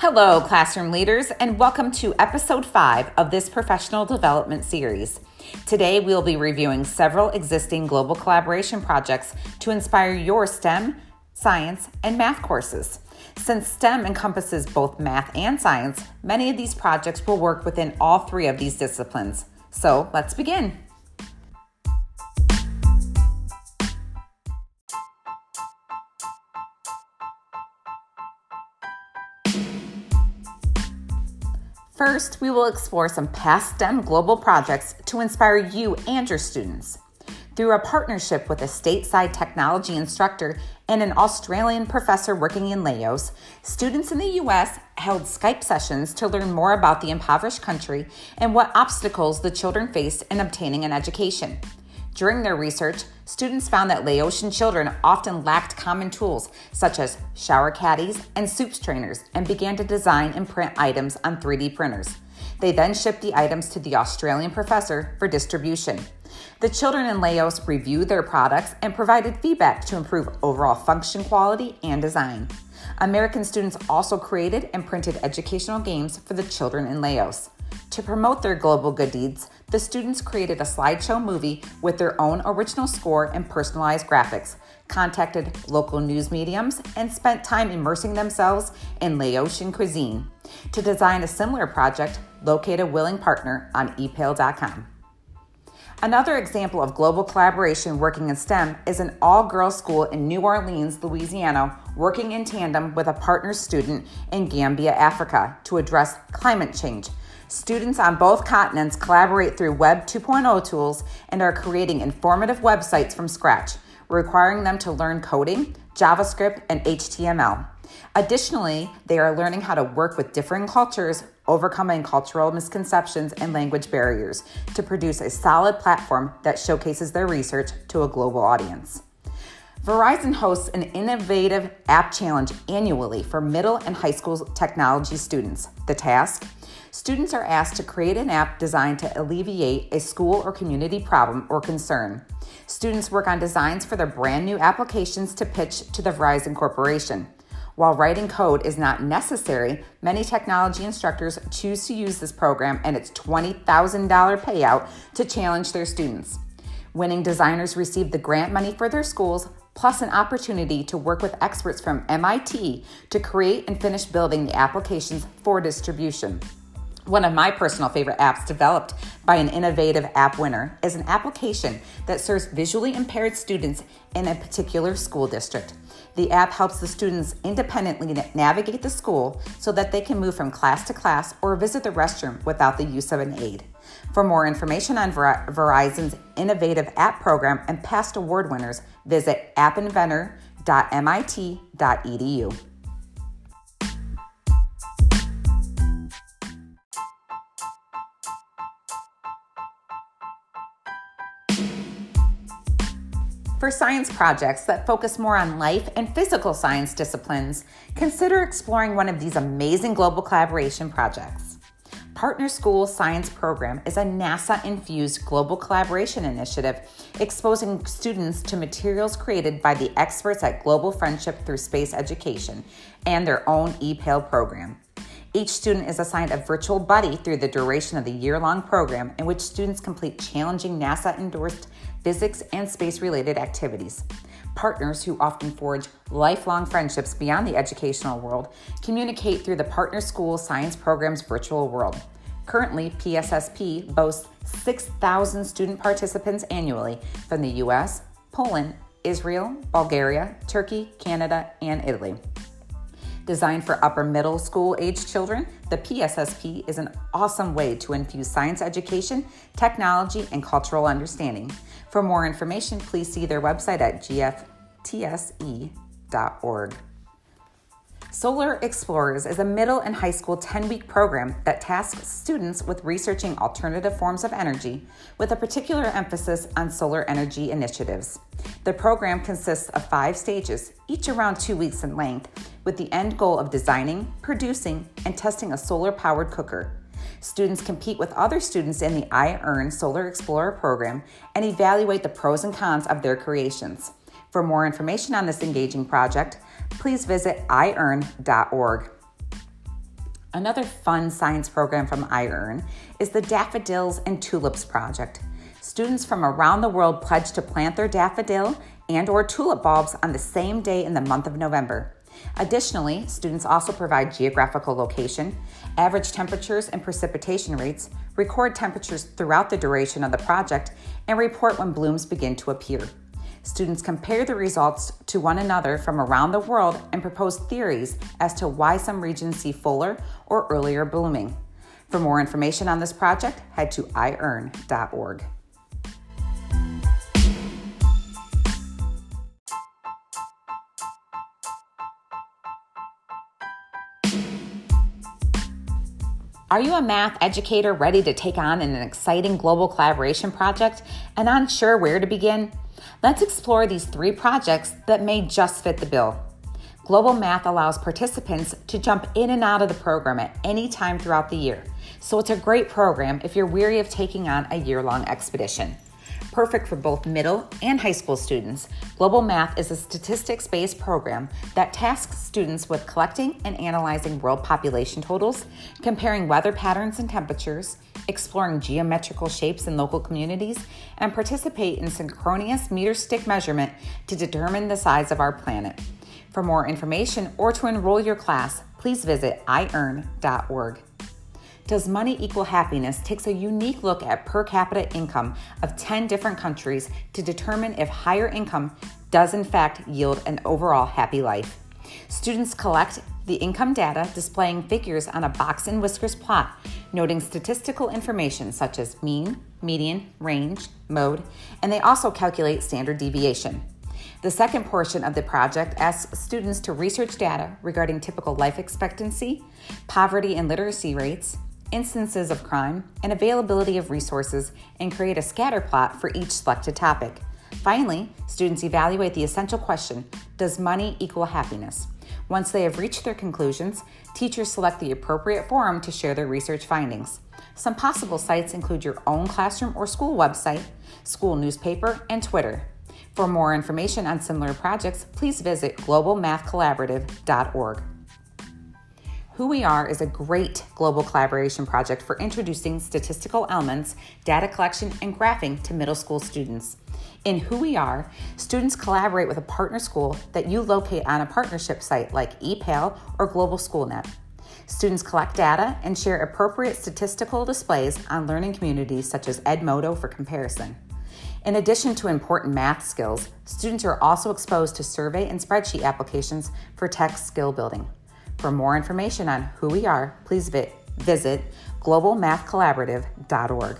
Hello, classroom leaders, and welcome to episode five of this professional development series. Today, we'll be reviewing several existing global collaboration projects to inspire your STEM, science, and math courses. Since STEM encompasses both math and science, many of these projects will work within all three of these disciplines. So let's begin. First, we will explore some past STEM global projects to inspire you and your students. Through a partnership with a stateside technology instructor and an Australian professor working in Laos, students in the U.S. held Skype sessions to learn more about the impoverished country and what obstacles the children face in obtaining an education. During their research, students found that Laotian children often lacked common tools such as shower caddies and soup strainers and began to design and print items on 3D printers. They then shipped the items to the Australian professor for distribution. The children in Laos reviewed their products and provided feedback to improve overall function quality and design. American students also created and printed educational games for the children in Laos. To promote their global good deeds, the students created a slideshow movie with their own original score and personalized graphics, contacted local news mediums, and spent time immersing themselves in Laotian cuisine. To design a similar project, locate a willing partner on epals.com. Another example of global collaboration working in STEM is an all girls school in New Orleans, Louisiana, working in tandem with a partner student in Gambia, Africa, to address climate change Students on both continents collaborate through Web 2.0 tools and are creating informative websites from scratch, requiring them to learn coding, JavaScript, and HTML. Additionally, they are learning how to work with differing cultures, overcoming cultural misconceptions and language barriers to produce a solid platform that showcases their research to a global audience. Verizon hosts an innovative app challenge annually for middle and high school technology students. The task? Students are asked to create an app designed to alleviate a school or community problem or concern. Students work on designs for their brand new applications to pitch to the Verizon Corporation. While writing code is not necessary, many technology instructors choose to use this program and its $20,000 payout to challenge their students. Winning designers receive the grant money for their schools, plus an opportunity to work with experts from MIT to create and finish building the applications for distribution. One of my personal favorite apps developed by an innovative app winner is an application that serves visually impaired students in a particular school district. The app helps the students independently navigate the school so that they can move from class to class or visit the restroom without the use of an aid. For more information on Verizon's innovative app program and past award winners, visit appinventor.mit.edu. For science projects that focus more on life and physical science disciplines, consider exploring one of these amazing global collaboration projects. Partner School Science Program is a NASA infused global collaboration initiative exposing students to materials created by the experts at Global Friendship Through Space Education and their own ePals program. Each student is assigned a virtual buddy through the duration of the year long program, in which students complete challenging NASA endorsed physics, and space related activities. Partners who often forge lifelong friendships beyond the educational world communicate through the Partner School Science Program's virtual world. Currently, PSSP boasts 6,000 student participants annually from the US, Poland, Israel, Bulgaria, Turkey, Canada, and Italy. Designed for upper middle school age children, the PSSP is an awesome way to infuse science education, technology, and cultural understanding. For more information, please see their website at gftse.org. Solar Explorers is a middle and high school 10 week program that tasks students with researching alternative forms of energy with a particular emphasis on solar energy initiatives. The program consists of five stages, each around two weeks in length, with the end goal of designing, producing, and testing a solar powered cooker. Students compete with other students in the iEarn Solar Explorer program and evaluate the pros and cons of their creations. For more information on this engaging project, please visit iearn.org. Another fun science program from iEarn is the Daffodils and Tulips Project. Students from around the world pledge to plant their daffodil and or tulip bulbs on the same day in the month of November. Additionally, students also provide geographical location, average temperatures and precipitation rates, record temperatures throughout the duration of the project, and report when blooms begin to appear. Students compare the results to one another from around the world and propose theories as to why some regions see fuller or earlier blooming. For more information on this project, head to iearn.org. Are you a math educator ready to take on an exciting global collaboration project and unsure where to begin? Let's explore these three projects that may just fit the bill. Global Math allows participants to jump in and out of the program at any time throughout the year, so it's a great program if you're weary of taking on a year long expedition perfect for both middle and high school students. Global Math is a statistics based program that tasks students with collecting and analyzing world population totals, comparing weather patterns and temperatures, exploring geometrical shapes in local communities, and participate in synchronous meter stick measurement to determine the size of our planet. For more information or to enroll your class, please visit iearn.org. Does Money Equal Happiness takes a unique look at per capita income of 10 different countries to determine if higher income does in fact yield an overall happy life. Students collect the income data displaying figures on a box and whiskers plot, noting statistical information such as mean, median, range, mode, and they also calculate standard deviation. The second portion of the project asks students to research data regarding typical life expectancy, poverty and literacy rates, instances of crime, and availability of resources, and create a scatter plot for each selected topic. Finally, students evaluate the essential question Does money equal happiness? Once they have reached their conclusions, teachers select the appropriate forum to share their research findings. Some possible sites include your own classroom or school website, school newspaper, and Twitter. For more information on similar projects, please visit globalmathcollaborative.org. Who We Are is a great global collaboration project for introducing statistical elements, data collection, and graphing to middle school students. In Who We Are, students collaborate with a partner school that you locate on a partnership site like ePAL or Global SchoolNet. Students collect data and share appropriate statistical displays on learning communities such as Edmodo for comparison. In addition to important math skills, students are also exposed to survey and spreadsheet applications for tech skill building. For more information on who we are, please vi- visit globalmathcollaborative.org.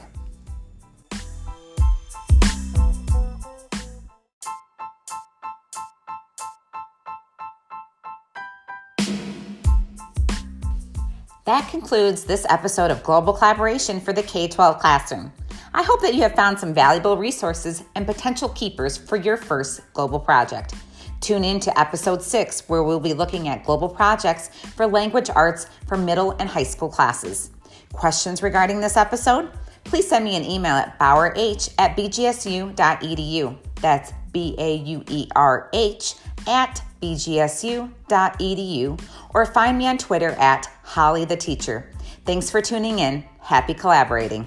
That concludes this episode of Global Collaboration for the K 12 classroom. I hope that you have found some valuable resources and potential keepers for your first global project. Tune in to episode six, where we'll be looking at global projects for language arts for middle and high school classes. Questions regarding this episode? Please send me an email at bauerh at bgsu.edu. That's B A U E R H at bgsu.edu or find me on Twitter at Holly the Teacher. Thanks for tuning in. Happy collaborating.